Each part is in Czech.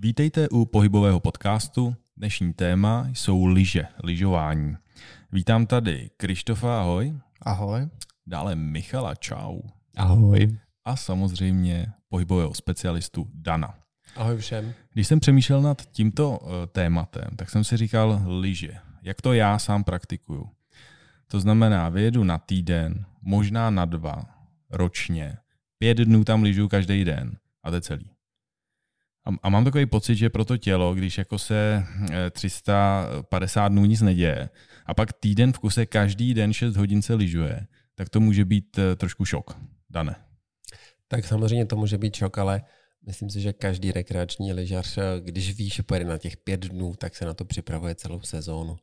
Vítejte u pohybového podcastu. Dnešní téma jsou lyže, lyžování. Vítám tady Krištofa, ahoj. Ahoj. Dále Michala, čau. Ahoj. A samozřejmě pohybového specialistu Dana. Ahoj všem. Když jsem přemýšlel nad tímto eh, tématem, tak jsem si říkal lyže. Jak to já sám praktikuju? To znamená, vyjedu na týden, možná na dva, ročně. Pět dnů tam lyžu každý den a to je celý. A, mám takový pocit, že pro to tělo, když jako se 350 dnů nic neděje a pak týden v kuse každý den 6 hodin se lyžuje, tak to může být eh, trošku šok. Dane. Tak samozřejmě to může být šok, ale myslím si, že každý rekreační lyžař, eh, když ví, že pojede na těch pět dnů, tak se na to připravuje celou sezónu.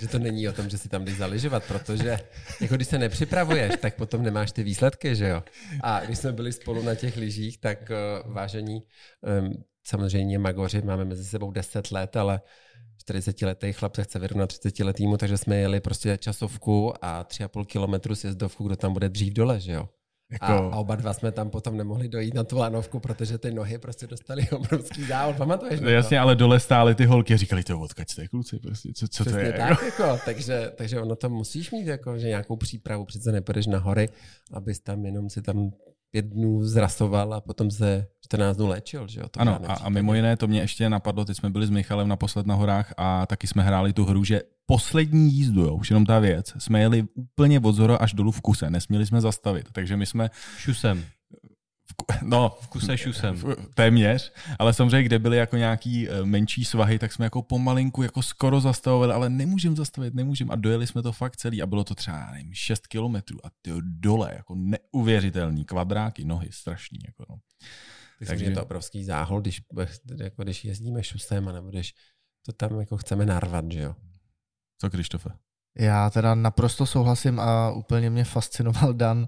Že to není o tom, že si tam jdeš zaližovat, protože jako když se nepřipravuješ, tak potom nemáš ty výsledky, že jo. A když jsme byli spolu na těch lyžích, tak uh, vážení, um, samozřejmě magoři máme mezi sebou 10 let, ale 40 letý chlap se chce vyrovnat 30 letýmu, takže jsme jeli prostě časovku a 3,5 kilometru sjezdovku, kdo tam bude dřív dole, že jo. Jako... A, a oba dva jsme tam potom nemohli dojít na tu lanovku, protože ty nohy prostě dostali obrovský závod. Pamatuješ? No, jasně, ale dole stály ty holky a říkali, to odkaď jste kluci, prostě, co, co to je? Tak, jako, takže, takže ono to musíš mít, jako, že nějakou přípravu, přece nepůjdeš na hory, abys tam jenom si tam pět dnů zrasoval a potom se 14 dnů léčil. Že jo? To ano, a, a mimo jiné to mě ještě napadlo, teď jsme byli s Michalem naposled na horách a taky jsme hráli tu hru, že poslední jízdu, jo, už jenom ta věc, jsme jeli úplně od zhora až dolů v kuse, nesměli jsme zastavit, takže my jsme... Šusem. V, no, v kuse šusem. Téměř, ale samozřejmě, kde byly jako nějaký eh, menší svahy, tak jsme jako pomalinku jako skoro zastavovali, ale nemůžeme zastavit, nemůžeme a dojeli jsme to fakt celý a bylo to třeba, nevím, 6 kilometrů a ty dole, jako neuvěřitelný, kvadráky, nohy, strašný, jako no. Takže je to obrovský záhol, když, jako když jezdíme šusem a nebudeš to tam jako chceme narvat, že jo. Co, Krištofe? Já teda naprosto souhlasím a úplně mě fascinoval Dan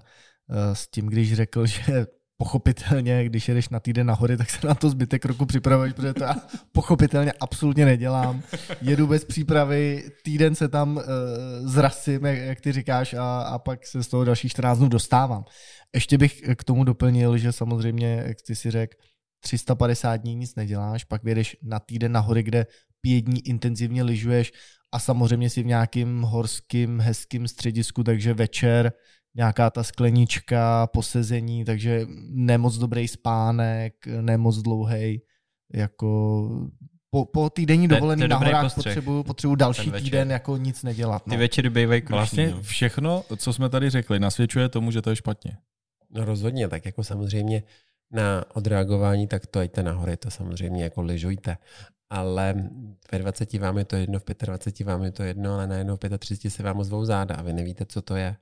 eh, s tím, když řekl, že pochopitelně, když jedeš na týden nahoře, tak se na to zbytek roku připravuješ, protože to já pochopitelně absolutně nedělám. Jedu bez přípravy, týden se tam uh, zrasím, jak, jak ty říkáš, a, a pak se z toho dalších 14 dnů dostávám. Ještě bych k tomu doplnil, že samozřejmě, jak ty si řekl, 350 dní nic neděláš, pak vědeš na týden nahoře, kde pět dní intenzivně lyžuješ a samozřejmě si v nějakým horským, hezkým středisku, takže večer nějaká ta sklenička, posezení, takže nemoc dobrý spánek, nemoc dlouhý, jako po, po týdenní dovolený na horách potřebuju, potřebuju další týden jako nic nedělat. No. Ty večery bývají krušný, Vlastně no. všechno, co jsme tady řekli, nasvědčuje tomu, že to je špatně. No rozhodně, tak jako samozřejmě na odreagování, tak to jděte nahoře, to samozřejmě jako lyžujte. Ale ve 20 vám je to jedno, v 25 vám je to jedno, ale najednou v 35 se vám ozvou záda a vy nevíte, co to je.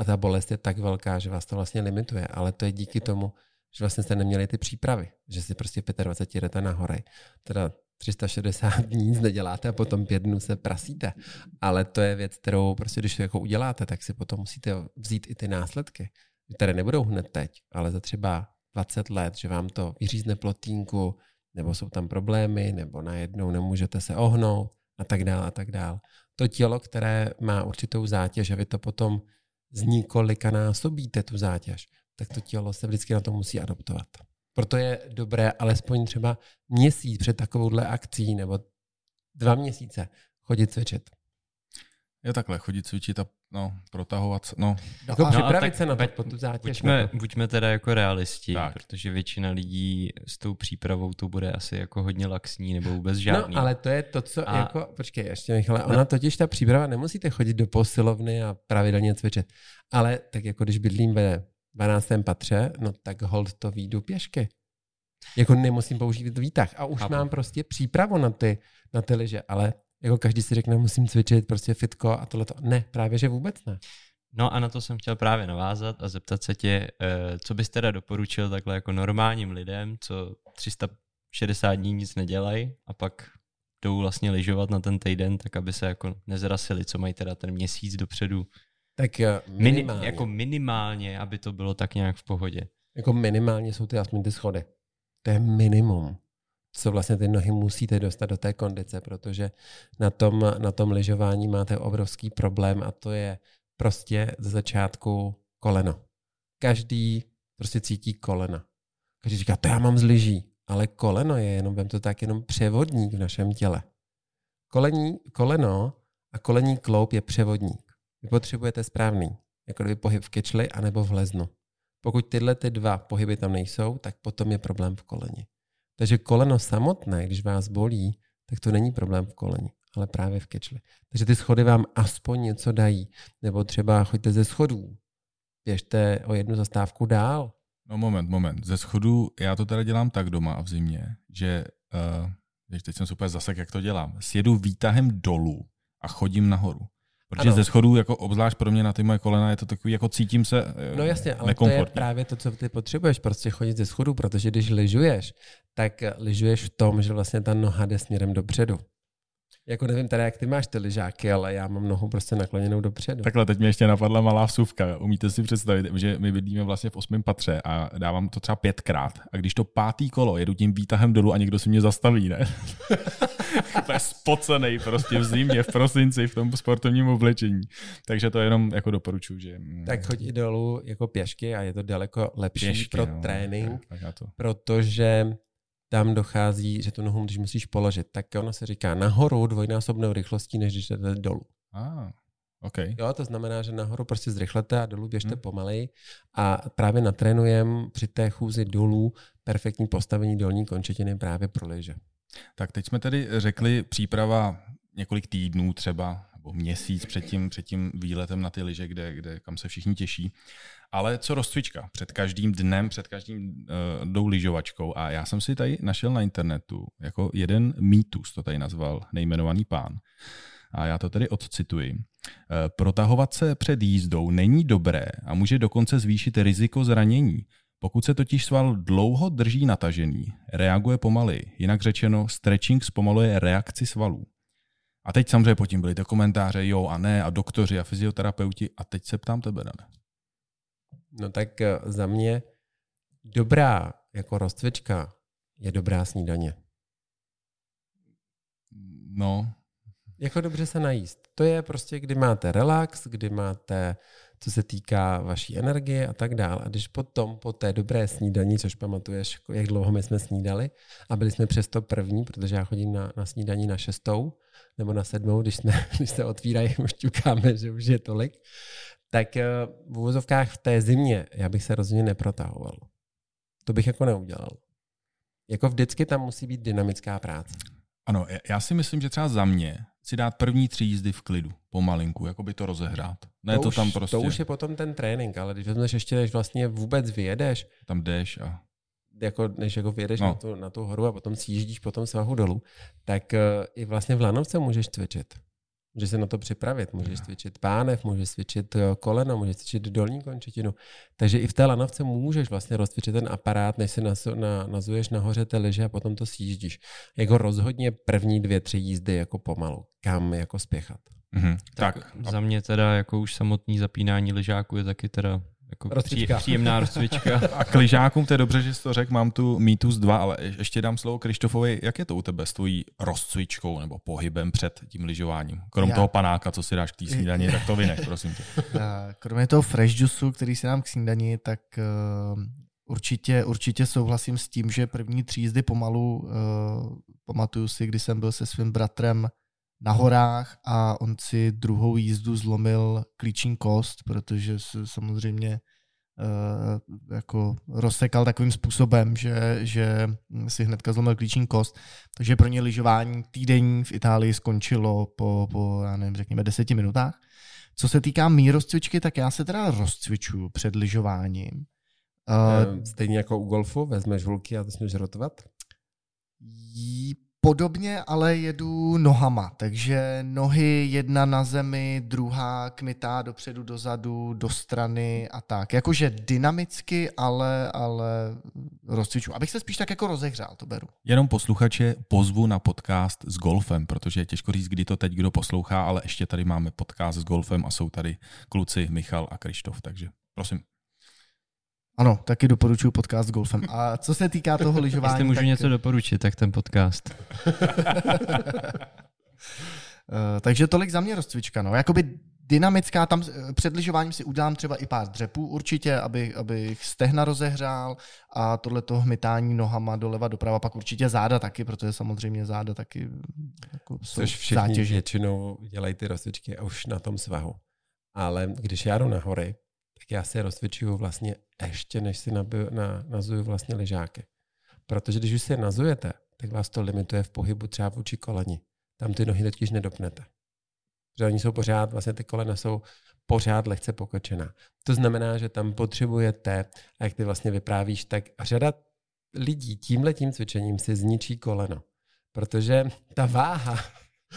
A ta bolest je tak velká, že vás to vlastně limituje, ale to je díky tomu, že vlastně jste neměli ty přípravy, že si prostě v 25 jdete nahoře. Teda 360 dní nic neděláte a potom pět dnů se prasíte. Ale to je věc, kterou prostě když to jako uděláte, tak si potom musíte vzít i ty následky, které nebudou hned teď, ale za třeba 20 let, že vám to vyřízne plotínku, nebo jsou tam problémy, nebo najednou nemůžete se ohnout a tak dále a tak dále. To tělo, které má určitou zátěž a vy to potom z několika násobíte tu zátěž, tak to tělo se vždycky na to musí adoptovat. Proto je dobré alespoň třeba měsíc před takovouhle akcí nebo dva měsíce chodit cvičit. Je takhle, chodit cvičit a no, protahovat, no. Jako no, připravit se na to, pod tu zátěž. Buďme, buďme teda jako realisti, tak. protože většina lidí s tou přípravou to bude asi jako hodně laxní nebo vůbec no, žádný. No, ale to je to, co a... jako, počkej, ještě Michale, ona totiž ta příprava, nemusíte chodit do posilovny a pravidelně cvičit, ale tak jako když bydlím ve 12. patře, no tak hold to výjdu pěšky. Jako nemusím používat výtah a už Chápu. mám prostě přípravu na ty, na ty liže, ale jako každý si řekne, musím cvičit, prostě fitko a tohle. Ne, právě že vůbec ne. No a na to jsem chtěl právě navázat a zeptat se tě, eh, co bys teda doporučil takhle jako normálním lidem, co 360 dní nic nedělají a pak jdou vlastně lyžovat na ten týden, tak aby se jako nezrasili, co mají teda ten měsíc dopředu. Tak eh, minimálně. Mini, jako minimálně, aby to bylo tak nějak v pohodě. Jako minimálně jsou ty aspoň ty schody. To je minimum co vlastně ty nohy musíte dostat do té kondice, protože na tom, na tom lyžování máte obrovský problém a to je prostě ze začátku koleno. Každý prostě cítí kolena. Každý říká, to já mám z lyží. ale koleno je jenom, vem to tak, jenom převodník v našem těle. Kolení, koleno a kolení kloup je převodník. Vy potřebujete správný, jako kdyby pohyb v kečli anebo v leznu. Pokud tyhle ty dva pohyby tam nejsou, tak potom je problém v koleni. Takže koleno samotné, když vás bolí, tak to není problém v koleni, ale právě v kečli. Takže ty schody vám aspoň něco dají. Nebo třeba choďte ze schodů, běžte o jednu zastávku dál. No moment, moment. Ze schodu já to teda dělám tak doma a v zimě, že uh, teď jsem super zasek, jak to dělám. Sjedu výtahem dolů a chodím nahoru. Protože ano. ze schodů, jako obzvlášť pro mě na ty moje kolena, je to takový, jako cítím se uh, No jasně, ale to je právě to, co ty potřebuješ, prostě chodit ze schodu, protože když lyžuješ, tak lyžuješ v tom, že vlastně ta noha jde směrem dopředu. Jako nevím teda, jak ty máš ty lyžáky, ale já mám nohu prostě nakloněnou dopředu. Takhle, teď mě ještě napadla malá vsuvka. Umíte si představit, že my bydlíme vlastně v osmém patře a dávám to třeba pětkrát. A když to pátý kolo jedu tím výtahem dolů a někdo si mě zastaví, ne? to je spocený prostě v zimě, v prosinci, v tom sportovním oblečení. Takže to jenom jako doporučuji, že... Mm, tak chodí dolů jako pěšky a je to daleko lepší pěšky, pro no, trénink, to. protože tam dochází, že tu nohu, když musíš položit, tak ono se říká nahoru dvojnásobnou rychlostí, než když jdete dolů. Ah, okay. Jo, to znamená, že nahoru prostě zrychlete a dolů běžte hmm. pomalej a právě natrénujem při té chůzi dolů perfektní postavení dolní končetiny právě pro lyže. Tak teď jsme tedy řekli příprava několik týdnů třeba, nebo měsíc před tím, před tím výletem na ty lyže, kde, kde, kam se všichni těší. Ale co rozcvička? Před každým dnem, před každým uh, jdou lyžovačkou. A já jsem si tady našel na internetu jako jeden mýtus, to tady nazval nejmenovaný pán. A já to tedy odcituji. Eh, protahovat se před jízdou není dobré a může dokonce zvýšit riziko zranění. Pokud se totiž sval dlouho drží natažený, reaguje pomaly. Jinak řečeno, stretching zpomaluje reakci svalů. A teď samozřejmě po tím byly ty komentáře, jo a ne, a doktoři a fyzioterapeuti. A teď se ptám tebe, Dane. No tak eh, za mě dobrá jako rozcvička je dobrá snídaně. No. Jako dobře se najíst. To je prostě, kdy máte relax, kdy máte, co se týká vaší energie a tak dále. A když potom po té dobré snídaní, což pamatuješ, jako jak dlouho my jsme snídali, a byli jsme přesto první, protože já chodím na, na snídaní na šestou nebo na sedmou, když, jsme, když se otvírají, už ťukáme, že už je tolik, tak eh, v úvozovkách v té zimě já bych se rozhodně neprotahoval. To bych jako neudělal. Jako vždycky tam musí být dynamická práce. Ano, já si myslím, že třeba za mě si dát první tři jízdy v klidu, pomalinku, jako by to rozehrát. Ne to, to už, tam prostě... To už je potom ten trénink, ale když vezmeš ještě, než vlastně vůbec vyjedeš... Tam jdeš a... Jako, než jako vyjedeš no. na, tu, na tu horu a potom si jíždíš potom svahu dolů, tak uh, i vlastně v lanovce můžeš cvičit. Můžeš se na to připravit, můžeš cvičit pánev, můžeš cvičit eh, koleno, můžeš cvičit dolní končetinu. Takže i v té lanovce můžeš vlastně rozcvičit ten aparát, než si nasu, na, nazuješ nahoře té liže a potom to sjíždíš. Jako rozhodně první dvě, tři jízdy jako pomalu. Kam jako spěchat. Mm-hmm. Tak, tak za mě teda jako už samotný zapínání lyžáku je taky teda jako rozcvička. příjemná rozcvička. A k lyžákům, to je dobře, že jsi to řekl, mám tu Mýtus 2, ale ještě dám slovo Krištofovi. Jak je to u tebe s tvojí rozcvičkou nebo pohybem před tím lyžováním? Krom Já... toho panáka, co si dáš k té snídani, tak to vynech, prosím tě. Kromě toho fresh juice, který si dám k snídani, tak uh, určitě, určitě souhlasím s tím, že první tři jízdy pomalu, uh, pamatuju si, kdy jsem byl se svým bratrem na horách a on si druhou jízdu zlomil klíčím kost, protože se samozřejmě uh, jako rozsekal takovým způsobem, že, že si hnedka zlomil klíčím kost. Takže pro ně lyžování týdenní v Itálii skončilo po, po já nevím, řekněme deseti minutách. Co se týká mý rozcvičky, tak já se teda rozcvičuju před lyžováním. Uh, Stejně jako u golfu, vezmeš hulky a začneš rotovat? Podobně ale jedu nohama, takže nohy jedna na zemi, druhá kmitá dopředu, dozadu, do strany a tak. Jakože dynamicky, ale, ale rozcviču. Abych se spíš tak jako rozehřál, to beru. Jenom posluchače pozvu na podcast s golfem, protože je těžko říct, kdy to teď kdo poslouchá, ale ještě tady máme podcast s golfem a jsou tady kluci Michal a Krištof, takže prosím. Ano, taky doporučuji podcast s golfem. A co se týká toho lyžování... Jestli můžu tak... něco doporučit, tak ten podcast. uh, takže tolik za mě rozcvička. No. Jakoby dynamická, tam eh, před lyžováním si udělám třeba i pár dřepů určitě, aby, abych stehna rozehřál a tohle to hmytání nohama doleva doprava, pak určitě záda taky, protože samozřejmě záda taky jako jsou Což všichni zátěži. většinou dělají ty rozcvičky a už na tom svahu. Ale když já jdu na hory, tak já si rozcvičuju vlastně ještě, než si nabiju, na, nazuju vlastně ležáky. Protože když už si je nazujete, tak vás to limituje v pohybu třeba vůči koleni. Tam ty nohy totiž nedopnete. Protože oni jsou pořád, vlastně ty kolena jsou pořád lehce pokočená. To znamená, že tam potřebujete, a jak ty vlastně vyprávíš, tak řada lidí tímhle tím cvičením si zničí koleno. Protože ta váha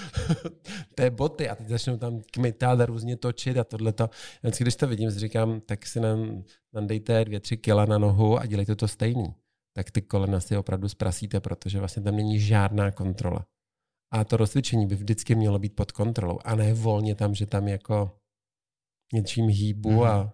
té boty a teď začnou tam kmitát a různě točit a tohleto. Vždycky, když to vidím, si říkám, tak si nám, nám dejte dvě, tři kila na nohu a dělejte to stejný. Tak ty kolena si opravdu zprasíte, protože vlastně tam není žádná kontrola. A to rozcvičení by vždycky mělo být pod kontrolou a ne volně tam, že tam jako něčím hýbu mm. a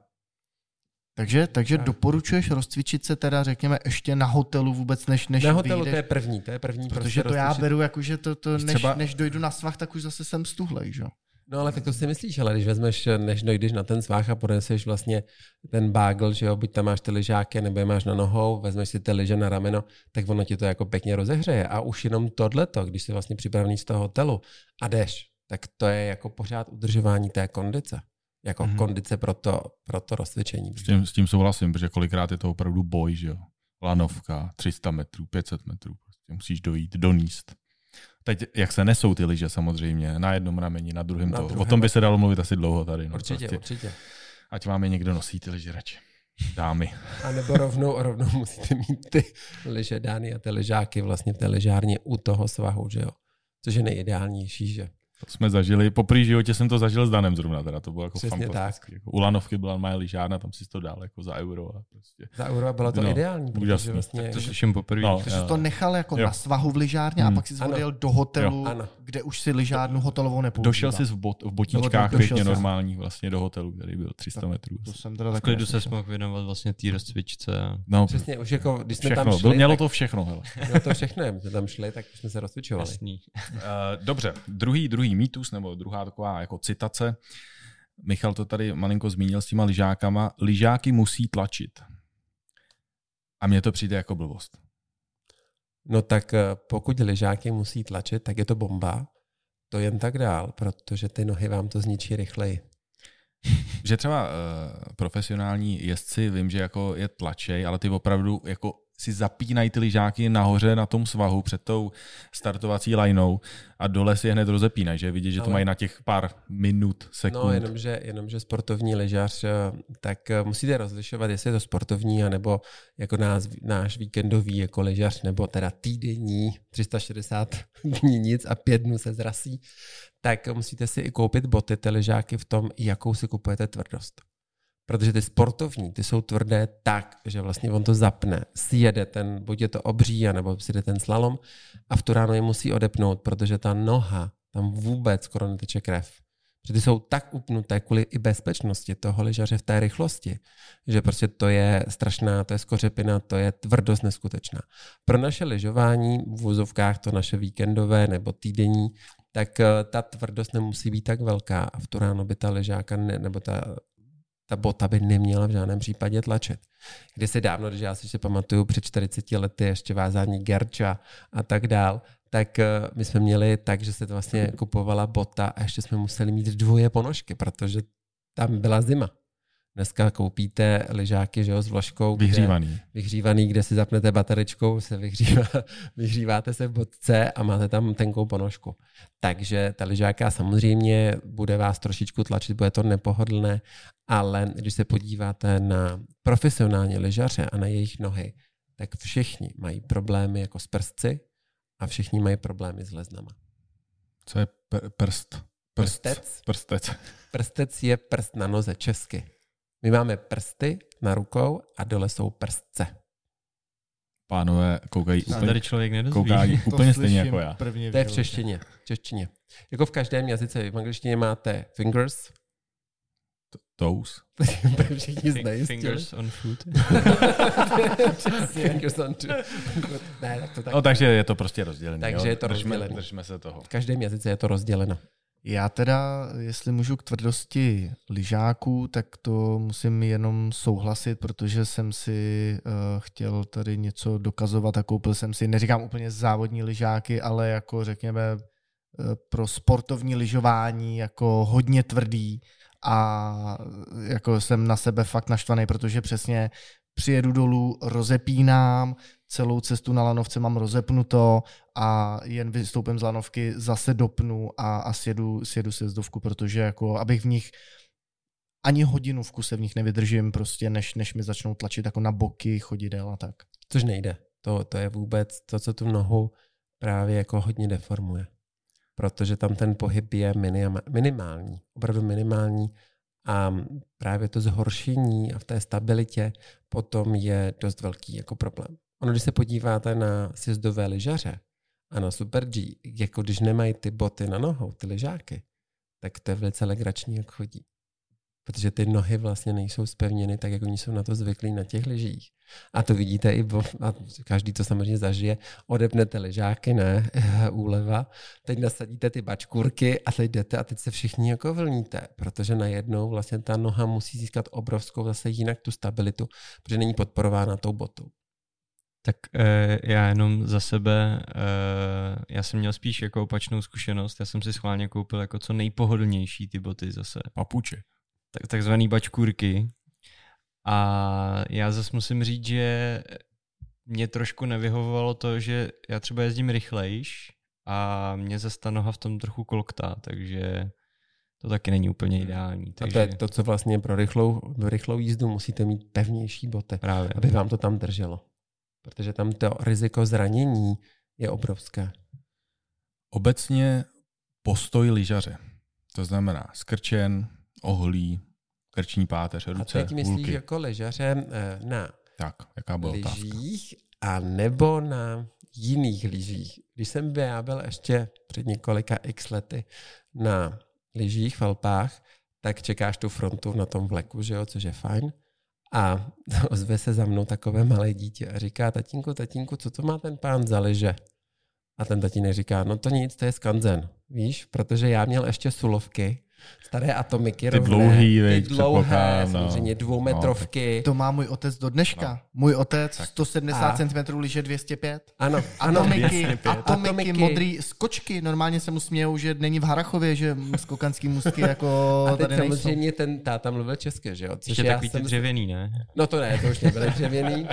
takže, takže tak. doporučuješ rozcvičit se teda, řekněme, ještě na hotelu vůbec, než než Na hotelu vyjdeš, to je první, to je první. Protože prostě to já beru jako, že to, to než, třeba... než dojdu na svah, tak už zase jsem stuhlej, že No ale tak to si myslíš, ale když vezmeš, než dojdeš na ten svách a poneseš vlastně ten bagel, že jo, buď tam máš ty lyžáky, nebo je máš na nohou, vezmeš si ty lyže na rameno, tak ono ti to jako pěkně rozehřeje. A už jenom tohleto, když jsi vlastně připravený z toho hotelu a jdeš, tak to je jako pořád udržování té kondice. Jako mm-hmm. kondice pro to, pro to rozcvičení. S tím, s tím souhlasím, protože kolikrát je to opravdu boj, že jo. Lanovka, 300 metrů, 500 metrů, prostě musíš dojít, doníst. Teď, jak se nesou ty lyže samozřejmě, na jednom rameni, na druhém to. Druhém. O tom by se dalo mluvit asi dlouho tady. No, určitě, prostě, určitě. Ať vám je někdo nosí ty lyže radši. Dámy. A nebo rovnou, rovnou musíte mít ty lyže dány a ty lyžáky vlastně v té lyžárně u toho svahu, že jo. Což je nejideálnější, že to jsme zažili, po první životě jsem to zažil s Danem zrovna, teda to bylo jako Přesně fantastický. Jako u Lanovky byla moje lyžárna, tam si to dal jako za euro. A prostě. Za euro a bylo to no, ideální, úžasný. vlastně... Tak to slyším poprvé. No, Takže to nechal jako jo. na svahu v lyžárně hmm. a pak si odjel do hotelu, jo. kde už si lyžárnu hotelovou nepoužíval. Došel jsi v, bot, v botičkách pěkně normálních vlastně do hotelu, který byl 300 tak, metrů. To jsem teda v klidu se mohl věnovat vlastně té rozcvičce. No, Přesně, už jako, když jsme všechno, tam šli, mělo to všechno. Hele. Mělo to všechno, jsme tam šli, tak jsme se rozcvičovali. Dobře, druhý, druhý mýtus, nebo druhá taková jako citace. Michal to tady malinko zmínil s těma lyžákama. Lyžáky musí tlačit. A mně to přijde jako blbost. No tak eh, pokud lyžáky musí tlačit, tak je to bomba. To jen tak dál, protože ty nohy vám to zničí rychleji. že třeba uh, profesionální jezdci, vím, že jako je tlačej, ale ty opravdu jako si zapínají ty lyžáky nahoře na tom svahu před tou startovací lineou a dole si je hned rozepínají, že vidíš, že to mají na těch pár minut, sekund. No, jenomže, jenomže sportovní lyžař, eh, tak eh, musíte rozlišovat, jestli je to sportovní, anebo jako náš, náš víkendový jako lyžař, nebo teda týdenní, 360 dní nic a pět dnů se zrasí, tak musíte si i koupit boty, ty lyžáky v tom, jakou si kupujete tvrdost. Protože ty sportovní, ty jsou tvrdé tak, že vlastně on to zapne, sjede ten, buď je to obří, anebo jde ten slalom a v tu ráno je musí odepnout, protože ta noha, tam vůbec skoro neteče krev. Protože ty jsou tak upnuté kvůli i bezpečnosti toho lyžaře v té rychlosti, že prostě to je strašná, to je skořepina, to je tvrdost neskutečná. Pro naše lyžování v vůzovkách, to naše víkendové nebo týdenní, tak eh, ta tvrdost nemusí být tak velká a v tu ráno by ta ležáka ne, nebo ta ta bota by neměla v žádném případě tlačit. Když se dávno, když já si ještě pamatuju před 40 lety ještě vázání Gerča a tak dál, tak eh, my jsme měli tak, že se to vlastně kupovala bota a ještě jsme museli mít dvoje ponožky, protože tam byla zima. Dneska koupíte lyžáky že jo, s vložkou. Vyhřívaný. Kde, vyhřívaný, kde si zapnete bateričkou, se vyhřívá, vyhříváte se v bodce a máte tam tenkou ponožku. Takže ta lyžáka samozřejmě bude vás trošičku tlačit, bude to nepohodlné, ale když se podíváte na profesionální lyžaře a na jejich nohy, tak všichni mají problémy jako s prstci a všichni mají problémy s leznama. Co je pr- prst? Prst. Prstec. Prstec. Prstec je prst na noze česky. My máme prsty na rukou a dole jsou prstce. Pánové koukají úplně, tady člověk nedozví. koukají úplně stejně jako já. To je v češtině. V češtině. Jako v každém jazyce. V angličtině máte fingers. Toes. Všichni znají. Fingers on food. fingers on food. ne, tak to tak. No, takže je to prostě rozdělené. Takže jo? je to rozdělené. Držme se toho. V každém jazyce je to rozděleno. Já teda, jestli můžu k tvrdosti lyžáků, tak to musím jenom souhlasit, protože jsem si uh, chtěl tady něco dokazovat a koupil jsem si, neříkám úplně závodní lyžáky, ale jako řekněme uh, pro sportovní lyžování jako hodně tvrdý a jako jsem na sebe fakt naštvaný, protože přesně přijedu dolů, rozepínám, celou cestu na lanovce mám rozepnuto a jen vystoupím z lanovky, zase dopnu a, a sjedu, sjedu sezdovku, protože jako, abych v nich ani hodinu v kuse v nich nevydržím, prostě než, než mi začnou tlačit jako na boky, chodidel a tak. Což nejde. To, to je vůbec to, co tu nohu právě jako hodně deformuje. Protože tam ten pohyb je minimální, opravdu minimální a právě to zhoršení a v té stabilitě potom je dost velký jako problém. Ono, když se podíváte na sjezdové lyžaře a na Super G, jako když nemají ty boty na nohou, ty lyžáky, tak to je velice legrační, jak chodí. Protože ty nohy vlastně nejsou spevněny tak, jak oni jsou na to zvyklí na těch lyžích. A to vidíte i, a každý to samozřejmě zažije, odepnete lyžáky, ne, úleva, teď nasadíte ty bačkurky a teď jdete a teď se všichni jako vlníte, protože najednou vlastně ta noha musí získat obrovskou zase jinak tu stabilitu, protože není podporována tou botou. Tak e, já jenom za sebe, e, já jsem měl spíš jako opačnou zkušenost, já jsem si schválně koupil jako co nejpohodlnější ty boty zase. Papuče. Tak, takzvaný bačkůrky. A já zase musím říct, že mě trošku nevyhovovalo to, že já třeba jezdím rychlejš a mě zase ta noha v tom trochu kolktá, takže to taky není úplně hmm. ideální. Takže... A to je to, co vlastně pro rychlou, rychlou jízdu musíte mít pevnější boty, Právě. aby vám to tam drželo protože tam to riziko zranění je obrovské. Obecně postoj lyžaře. To znamená skrčen, ohlí, krční páteř, ruce, A teď myslíš hulky. jako lyžaře eh, na tak, jaká byla lyžích a nebo na jiných lyžích. Když jsem byl, já byl ještě před několika x lety na lyžích v Alpách, tak čekáš tu frontu na tom vleku, že jo, což je fajn. A ozve se za mnou takové malé dítě a říká, tatínku, tatínku, co to má ten pán za liže? A ten tatínek říká, no to nic, to je skanzen, víš, protože já měl ještě sulovky staré atomiky ty rovné, dlouhý, ty dlouhé, no. samozřejmě dvoumetrovky. No, to má můj otec do dneška. No. Můj otec tak. 170 a... cm, liže 205. Ano, atomiky, 205. atomiky, atomiky, modrý skočky. Normálně se mu smějou, že není v Harachově, že skokanský můstky jako a teď tady samozřejmě nejsou. ten táta mluvil česky, že jo? Což Ještě takový jsem... dřevěný, ne? No to ne, to už nebyly dřevěný,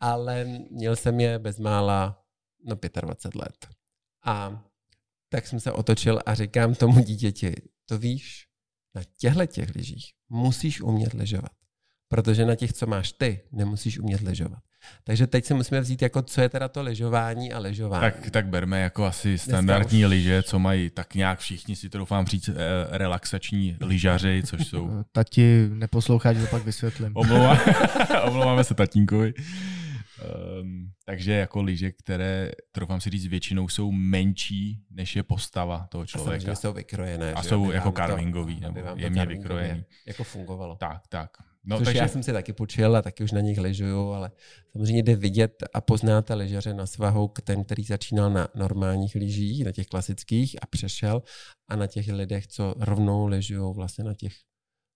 ale měl jsem je bezmála no 25 let. A tak jsem se otočil a říkám tomu dítěti, to víš, na těchto těch lyžích musíš umět lyžovat. Protože na těch, co máš ty, nemusíš umět lyžovat. Takže teď si musíme vzít, jako, co je teda to lyžování a lyžování. Tak, tak berme jako asi standardní už... lyže, co mají tak nějak všichni si to doufám říct eh, relaxační lyžaři, což jsou... Tati, neposloucháš, to pak vysvětlím. Omlouvá, omlouváme se tatínkovi. Um, takže jako lyže, které, troufám si říct, většinou jsou menší, než je postava toho člověka. A jsou vykrojené. A jsou jako carvingový, nebo jemně vykrojený. Jako fungovalo. Tak, tak. No, Což takže... já jsem si taky počil a taky už na nich lyžuju, ale samozřejmě jde vidět a poznáte lyžaře na svahou, ten, který začínal na normálních lyžích, na těch klasických a přešel a na těch lidech, co rovnou lyžují vlastně na těch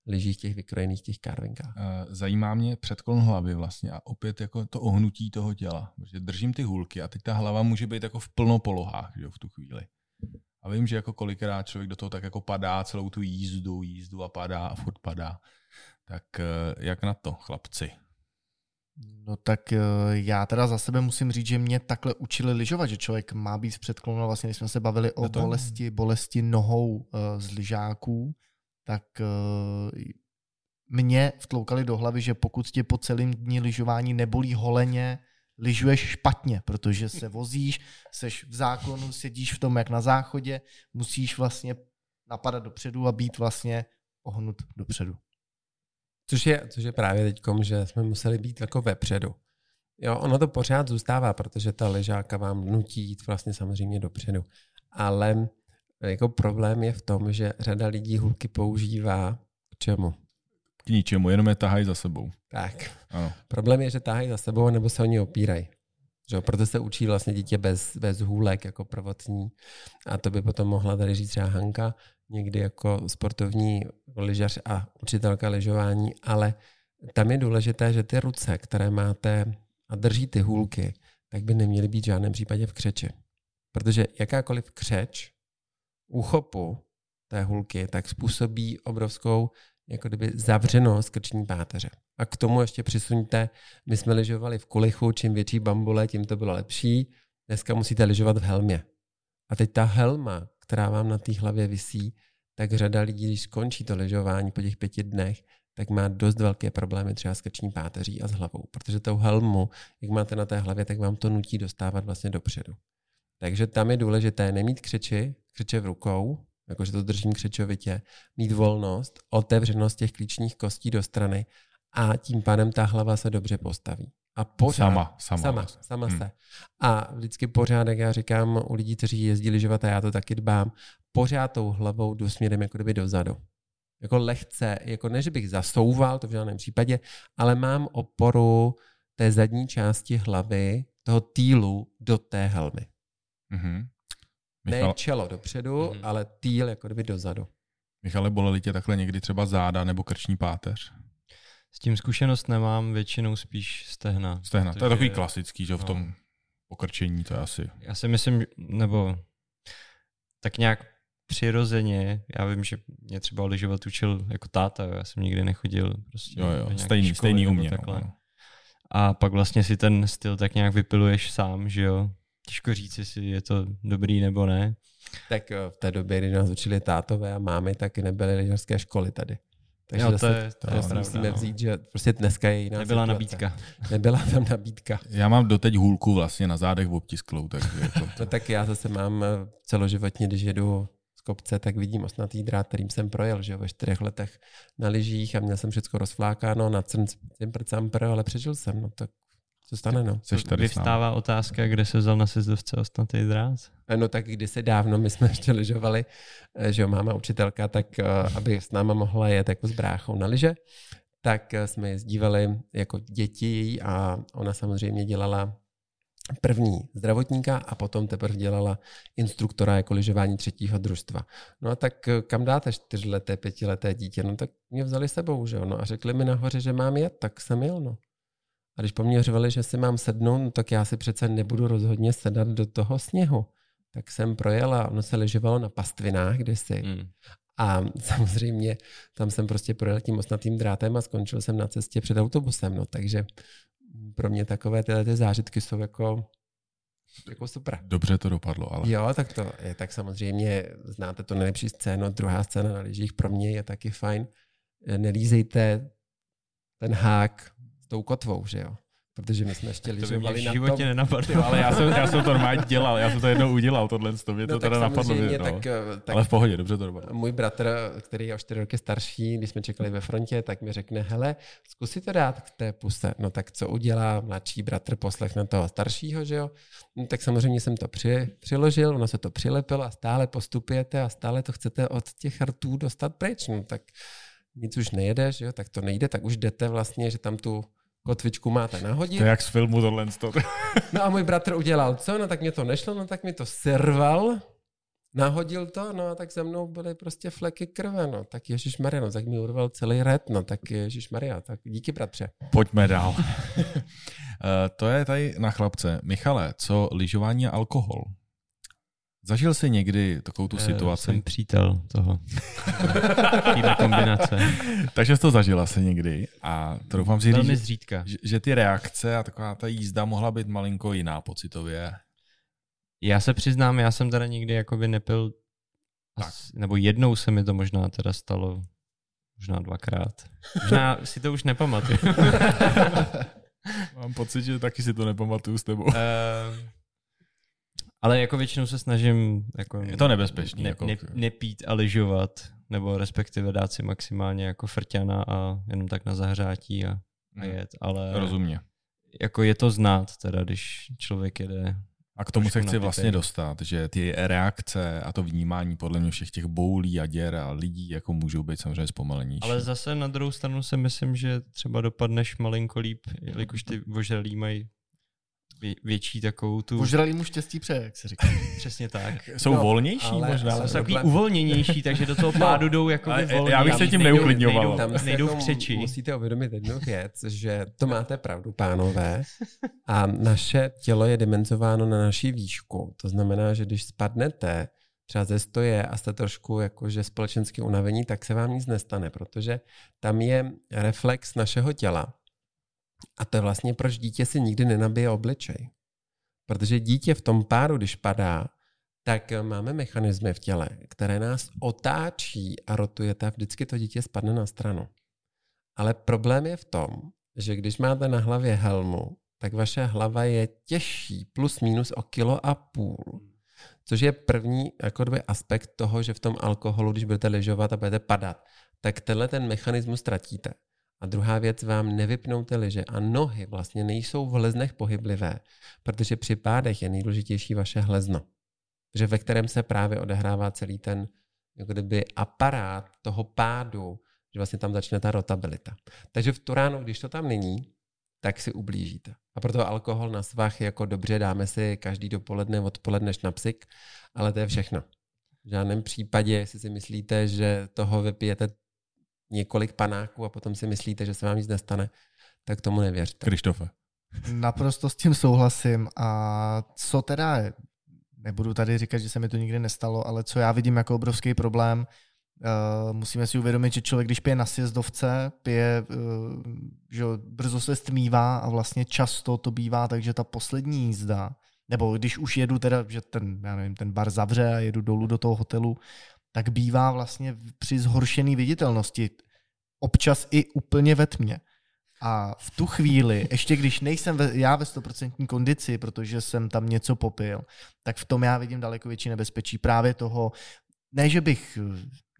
lyžích těch vykrojených těch carvinkách. Eh, zajímá mě předklon hlavy vlastně a opět jako to ohnutí toho těla. Protože držím ty hůlky a teď ta hlava může být jako v plnopolohách že jo, v tu chvíli. A vím, že jako kolikrát člověk do toho tak jako padá celou tu jízdu, jízdu a padá a furt padá. Tak eh, jak na to, chlapci? No tak eh, já teda za sebe musím říct, že mě takhle učili lyžovat, že člověk má být předklonou. Vlastně když jsme se bavili o bolesti, bolesti nohou z lyžáků, tak uh, mě vtloukali do hlavy, že pokud tě po celém dní lyžování nebolí holeně, lyžuješ špatně, protože se vozíš, seš v zákonu, sedíš v tom jak na záchodě, musíš vlastně napadat dopředu a být vlastně ohnut dopředu. Což je, což je právě teď, že jsme museli být jako vepředu. Jo, ono to pořád zůstává, protože ta ležáka vám nutí jít vlastně samozřejmě dopředu. Ale jako problém je v tom, že řada lidí hulky používá k čemu? K ničemu, jenom je tahají za sebou. Tak. Ano. Problém je, že tahají za sebou, nebo se oni opírají. Že? Proto se učí vlastně dítě bez, bez hůlek jako prvotní. A to by potom mohla tady říct třeba Hanka, někdy jako sportovní lyžař a učitelka lyžování, ale tam je důležité, že ty ruce, které máte a drží ty hůlky, tak by neměly být v žádném případě v křeči. Protože jakákoliv křeč úchopu té hůlky tak způsobí obrovskou jako kdyby zavřenost krční páteře. A k tomu ještě přisuňte, my jsme lyžovali v kulichu, čím větší bambule, tím to bylo lepší. Dneska musíte lyžovat v helmě. A teď ta helma, která vám na té hlavě visí, tak řada lidí, když skončí to lyžování po těch pěti dnech, tak má dost velké problémy třeba s krční páteří a s hlavou, protože tou helmu, jak máte na té hlavě, tak vám to nutí dostávat vlastně dopředu. Takže tam je důležité nemít křeči, křeče v rukou, jakože to držím křečovitě, mít volnost, otevřenost těch klíčních kostí do strany a tím pádem ta hlava se dobře postaví. A pořád, Sama, sama. sama, vlastně. sama Hmm. se. A vždycky pořád, jak já říkám u lidí, kteří jezdí lyžovat, a já to taky dbám, pořád tou hlavou jdu směrem jako kdyby dozadu. Jako lehce, jako ne, že bych zasouval, to v žádném případě, ale mám oporu té zadní části hlavy, toho týlu do té helmy. Mhm. Ne Michal, čelo dopředu, Mhm. ale týl jako kdyby dozadu. Michale, bolely tě takhle někdy třeba záda nebo krční páteř? S tím zkušenost nemám, většinou spíš stehna. Stehna. To je protože takový klasický, že v no. tom pokrčení to je asi. Já si myslím, nebo tak nějak přirozeně, já vím, že mě třeba lyžovat učil jako táta, jo, já jsem nikdy nechodil prostě Jo, jo, stejný, školy stejný u mě. takhle. No. A pak vlastně si ten styl tak nějak vypiluješ sám, že jo. Těžko říct, jestli je to dobrý nebo ne. Tak eh, v té době, kdy nás učili tátové a mámy, tak nebyly lyžařské školy tady. Takže jo, to zase je, to to je si pravda, musíme no. vzít, že prostě dneska je jiná Nebyla situace. nabídka. Nebyla tam nabídka. Já mám doteď hůlku vlastně na zádech obtisklou, takže jako, No tak já zase mám eh, celoživotně, když jedu z kopce, tak vidím osnatý drát, kterým jsem projel, že jo, ve čtyřech letech na lyžích a měl jsem všechno rozflákáno na crn, cimpr, campr, ale přežil jsem, no tak co stane, no. seš tady. Vyvstává otázka, kde se vzal na sezdovce ostnatý drát? Eh, No tak kdysi dávno my jsme ještě lyžovali, eh, že jo, máma učitelka, tak eh, aby s náma mohla jet jako s bráchou na lyže, tak jsme jezdívali jako děti její a ona samozřejmě dělala první zdravotníka a potom teprve dělala instruktora jako lyžování třetího družstva. No a tak kam dáte čtyřleté, pětileté dítě? No tak mě vzali sebou, že jo? No a řekli mi nahoře, že mám jet, tak jsem jel, no. A když po mně řvali, že si mám sednout, no tak já si přece nebudu rozhodně sedat do toho sněhu. Tak jsem projel a ono se lyžovalo na pastvinách kdysi. Hmm. A samozřejmě tam jsem prostě projel tím osnatým drátem a skončil jsem na cestě před autobusem. No, takže pro mě takové tyhle ty zážitky jsou jako, jako super. Dobře to dopadlo, ale Jo, tak to je tak samozřejmě, znáte to nejlepší scénu, druhá scéna na lyžích pro mě je taky fajn. Nelízejte ten hák tou kotvou, že jo? Protože my jsme ještě To mě lyžovali na životě tom. nenapadlo. Jo, ale já jsem, já jsem to normálně dělal, já jsem to jednou udělal, tohle to mě to No, tak teda napadlo. samozřejmě, no. tak, eh, tak ale v pohodě, dobře to dopadlo. Můj bratr, který je o čtyři roky starší, když jsme čekali ve frontě, tak mi řekne, hele, zkus si to dát k té puse. No tak co udělá mladší bratr, poslechne toho staršího, že jo? No, tak samozřejmě jsem to při, přiložil, ono se to přilepilo a stále postupujete a stále to chcete od těch rtů dostat pryč. No tak nic už nejede, že jo? Tak to nejde, tak už jdete vlastně, že tam tu kotvičku máte nahodit. To je jak z filmu tohle. To. No a můj bratr udělal co? No tak mě to nešlo, no tak mi to serval, nahodil to, no a tak za mnou byly prostě fleky krve, no tak Ježíš Maria, no tak mi urval celý red, no tak Ježíš Maria, tak díky bratře. Pojďme dál. Eh, to je tady na chlapce. Michale, co lyžování a alkohol? Zažil jsi někdy takovou tu Eh, situaci? Jsem přítel toho. Týhle kombinace. Takže jsi to zažil asi někdy a to doufám si Velmi říct, zřídka. že, že ty reakce a taková ta jízda mohla být malinko jiná pocitově. Já se přiznám, já jsem teda nikdy jakoby nepil, Tak. as, nebo jednou se mi to možná teda stalo, možná dvakrát. Možná si to už nepamatuju. Mám pocit, že taky si to nepamatuju s tebou. Ehm, ale jako většinou se snažím jako Je to nebezpečný, Ne, jako- ne, nepít a lyžovat, nebo respektive dát si maximálně jako frťana a jenom tak na zahřátí a, a jet, ale Rozumně. jako je to znát teda, když člověk jede. A k tomu se chci vlastně dostat, že ty reakce a to vnímání podle mě všech těch boulí a děr a lidí jako můžou být samozřejmě zpomalenější. Ale zase na druhou stranu si myslím, že třeba dopadneš malinko líp, jelikož ty vožralí mají vě, větší takovou tu... Požrali mu štěstí pře, jak se říká. Přesně tak. Jsou No, volnější ale- možná? ale- Jsou takový problém- uvolněnější, takže do toho pádu jdou jako Ale volně. já bych se tím neuklidňoval. nejdou- Tam si Nejdou v jako křeči. Musíte uvědomit jednu věc, že to máte pravdu, pánové. A naše tělo je dimenzováno na naší výšku. To znamená, že když spadnete třeba ze stoje a jste trošku jakože společensky unavení, tak se vám nic nestane, protože tam je reflex našeho těla. A to je vlastně, proč dítě si nikdy nenabije obličej. Protože dítě v tom páru, když padá, tak máme mechanismy v těle, které nás otáčí a rotujete a vždycky to dítě spadne na stranu. Ale problém je v tom, že když máte na hlavě helmu, tak vaše hlava je těžší plus minus o kilo a půl. Což je první jako kdyby aspekt toho, že v tom alkoholu, když budete lyžovat a budete padat, tak tenhle ten mechanismus ztratíte. A druhá věc, vám nevypnou ty lyže a nohy vlastně nejsou v hleznech pohyblivé, protože při pádech je nejdůležitější vaše hlezno, že ve kterém se právě odehrává celý ten jako kdyby aparát toho pádu, že vlastně tam začne ta rotabilita. Takže v tu ráno, když to tam není, tak si ublížíte. A proto alkohol na svách jako dobře, dáme si každý dopoledne, odpoledne šnapsik, ale to je všechno. V žádném případě, jestli si myslíte, že toho vypijete několik panáků a potom si myslíte, že se vám nic nestane, tak tomu nevěřte. Krištofe. Naprosto s tím souhlasím. A co teda, je- nebudu tady říkat, že se mi to nikdy nestalo, ale co já vidím jako obrovský problém, Uh, musíme si uvědomit, že člověk, když pije na sjezdovce, pije, uh, že jo, brzo se stmívá a vlastně často to bývá tak, že ta poslední jízda, nebo když už jedu teda, že ten, já nevím, ten bar zavře a jedu dolů do toho hotelu, tak bývá vlastně při zhoršené viditelnosti občas i úplně ve tmě. A v tu chvíli, ještě když nejsem ve, já ve 100% kondici, protože jsem tam něco popil, tak v tom já vidím daleko větší nebezpečí právě toho, ne, že bych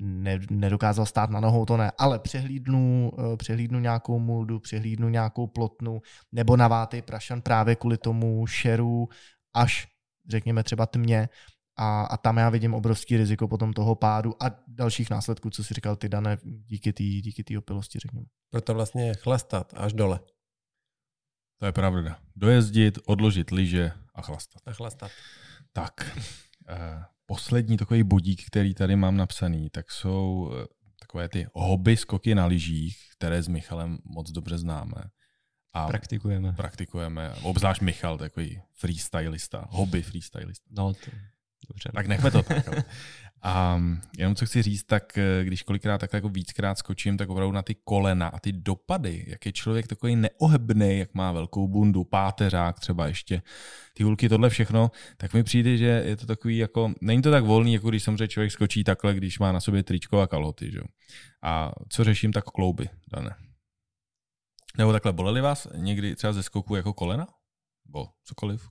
ne, nedokázal stát na nohou, to ne, ale přehlídnu, eh, přehlídnu nějakou muldu, přehlídnu nějakou plotnu, nebo navátej prašan právě kvůli tomu šeru až, řekněme třeba tmě, a, a tam já vidím obrovský riziko potom toho pádu a dalších následků, co si říkal ty, Dané, díky té díky tý opilosti, řekněme. Proto vlastně chlastat až dole. To je pravda. Dojezdit, odložit lyže a chlastat. A chlastat. Tak, eh, poslední takový bodík, který tady mám napsaný, tak jsou eh, takové ty hobby skoky na lyžích, které s Michalem moc dobře známe. A Praktikujeme. praktikujeme, obzvlášť Michal, takový freestylista, hobby freestylista. No, to, dobře. Tak nechme to tak. ale. A jenom co chci říct, tak eh, když kolikrát tak jako víckrát skočím, tak opravdu na ty kolena a ty dopady, jak je člověk takový neohebný, jak má velkou bundu, páteřák třeba ještě, ty hulky, tohle všechno, tak mi přijde, že je to takový jako, není to tak volný, jako když samozřejmě člověk skočí takhle, když má na sobě tričko a kalhoty, že? jo. A co řeším, tak klouby, dané. Nebo takhle, boleli vás někdy třeba ze skoku jako kolena? Bo cokoliv?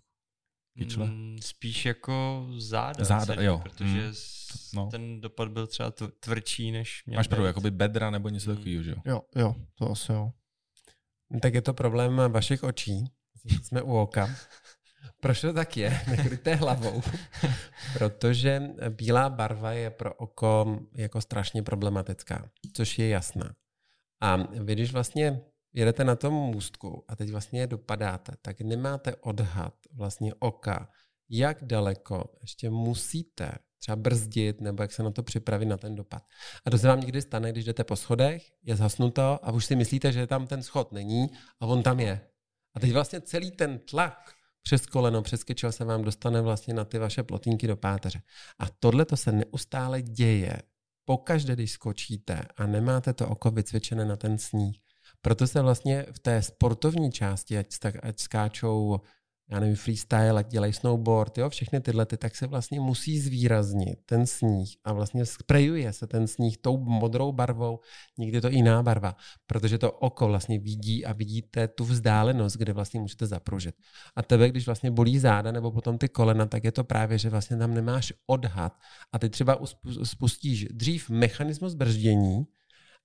Kyčle? Mm, spíš jako záda. Záda, celý, jo. Protože Mm. No. ten dopad byl třeba tv- tvrdší, než měl Máš pravdu, jakoby bedra nebo něco Mm. takového, že jo? Jo, jo, to asi jo. Tak je to problém vašich očí. Jsme u oka. Proč to tak je? Nekryté hlavou. Protože bílá barva je pro oko jako strašně problematická, což je jasná. A vy, když vlastně jedete na tom můstku a teď vlastně dopadáte, tak nemáte odhad vlastně oka, jak daleko ještě musíte třeba brzdit nebo jak se na to připravit na ten dopad. A to se vám někdy stane, když jdete po schodech, je zhasnuto a už si myslíte, že tam ten schod není a on tam je. A teď vlastně celý ten tlak přes koleno, přes kyčel se vám dostane vlastně na ty vaše plotínky do páteře. A tohle to se neustále děje. Pokaždé, když skočíte a nemáte to oko vycvičené na ten sníh. Proto se vlastně v té sportovní části, ať, ať skáčou já nevím, freestyle, ať dělají snowboard, jo, všechny tyhle, ty, tak se vlastně musí zvýraznit ten sníh a vlastně sprejuje se ten sníh tou modrou barvou, někdy to jiná barva, protože to oko vlastně vidí a vidíte tu vzdálenost, kde vlastně můžete zapružit. A tebe, když vlastně bolí záda nebo potom ty kolena, tak je to právě, že vlastně tam nemáš odhad a ty třeba spustíš dřív mechanismus brždění,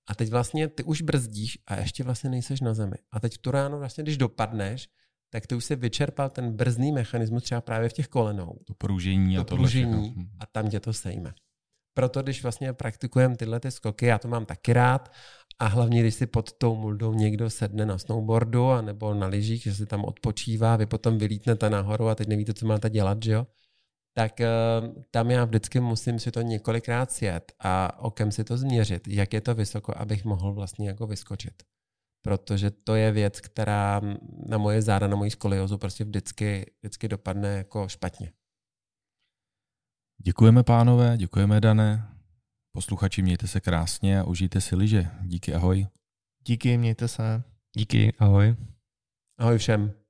a teď vlastně ty už brzdíš a ještě vlastně nejseš na zemi. A teď v tu ráno vlastně, když dopadneš, tak ty už se vyčerpal ten brzdný mechanismus třeba právě v těch kolenou. To pružení a To pružení Hm. a tam tě to sejme. Proto, když vlastně praktikujeme tyhle ty skoky, já to mám taky rád, A hlavně, když si pod tou muldou někdo sedne na snowboardu a nebo na lyžích, že si tam odpočívá, vy potom vylítnete nahoru a teď nevíte, co máte dělat, že jo? Tak eh, tam já vždycky musím si to několikrát sjet a okem si to změřit, jak je to vysoko, abych mohl vlastně jako vyskočit. Protože to je věc, která na moje záda, na moji skoliozu prostě vždycky, vždycky dopadne jako špatně. Děkujeme pánové, děkujeme Dané. Posluchači, mějte se krásně a užijte si liže. Díky, ahoj. Díky, mějte se. Díky, ahoj. Ahoj všem.